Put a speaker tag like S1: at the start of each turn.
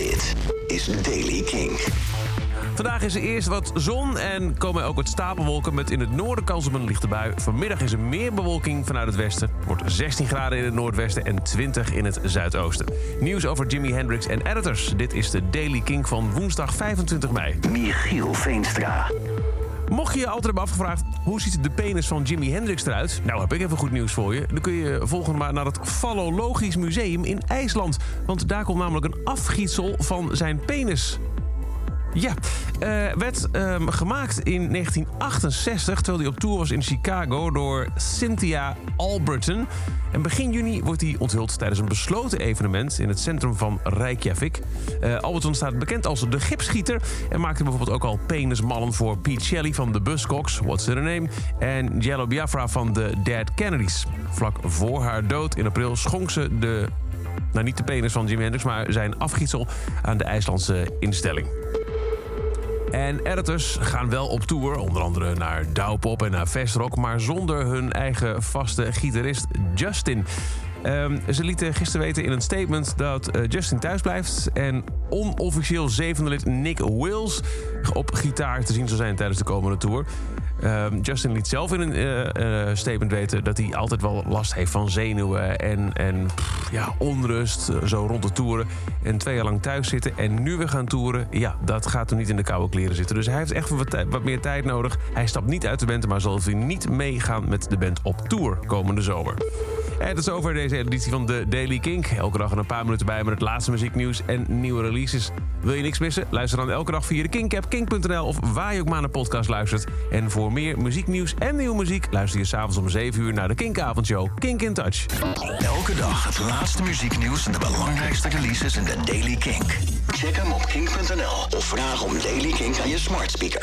S1: Dit is Daily King.
S2: Vandaag is er eerst wat zon en komen ook wat stapelwolken met in het noorden kans op een lichte bui. Vanmiddag is er meer bewolking vanuit het westen. Wordt 16 graden in het noordwesten en 20 in het zuidoosten. Nieuws over Jimi Hendrix en editors. Dit is de Daily King van woensdag 25 mei.
S1: Michiel Veenstra.
S2: Mocht je je altijd hebben afgevraagd hoe ziet de penis van Jimi Hendrix eruit? Nou heb ik even goed nieuws voor je. Dan kun je volgende maand naar het Fallologisch Museum in IJsland. Want daar komt namelijk een afgietsel van zijn penis. Ja, eh, werd ehm, gemaakt in 1968 terwijl hij op tour was in Chicago door Cynthia Alberton. En begin juni wordt hij onthuld tijdens een besloten evenement in het centrum van Reykjavik. Uh, Alberton staat bekend als de gipsschieter en maakte bijvoorbeeld ook al penismallen voor Pete Shelley van de Buzzcocks, What's Her Name, en Jello Biafra van de Dead Kennedys. Vlak voor haar dood in april schonk ze de nou niet de penis van Jimi Hendrix, maar zijn afgietsel aan de IJslandse instelling. En editors gaan wel op tour, onder andere naar Douwpop en naar Vestrock... maar zonder hun eigen vaste gitarist Justin. Um, ze lieten gisteren weten in een statement dat uh, Justin thuis blijft... en onofficieel zevende lid Nick Wills op gitaar te zien zal zijn tijdens de komende tour. Um, Justin liet zelf in een uh, uh, statement weten dat hij altijd wel last heeft van zenuwen en, en ja, onrust, zo rond de toeren. En twee jaar lang thuis zitten en nu weer gaan toeren, ja, dat gaat hem niet in de koude kleren zitten. Dus hij heeft echt wat, wat meer tijd nodig. Hij stapt niet uit de band, maar zal hij niet meegaan met de band op tour komende zomer. En tot zover deze editie van de Daily Kink. Elke dag een paar minuten bij met het laatste muzieknieuws en nieuwe releases. Wil je niks missen? Luister dan elke dag via de Kink-app, kink.nl of waar je ook maar naar podcast luistert. En voor meer muzieknieuws en nieuwe muziek luister je s'avonds om 7 uur naar de Kink-avondshow Kink in Touch.
S1: Elke dag het laatste muzieknieuws en de belangrijkste releases in de Daily Kink. Check hem op kink.nl of vraag om Daily Kink aan je smart speaker.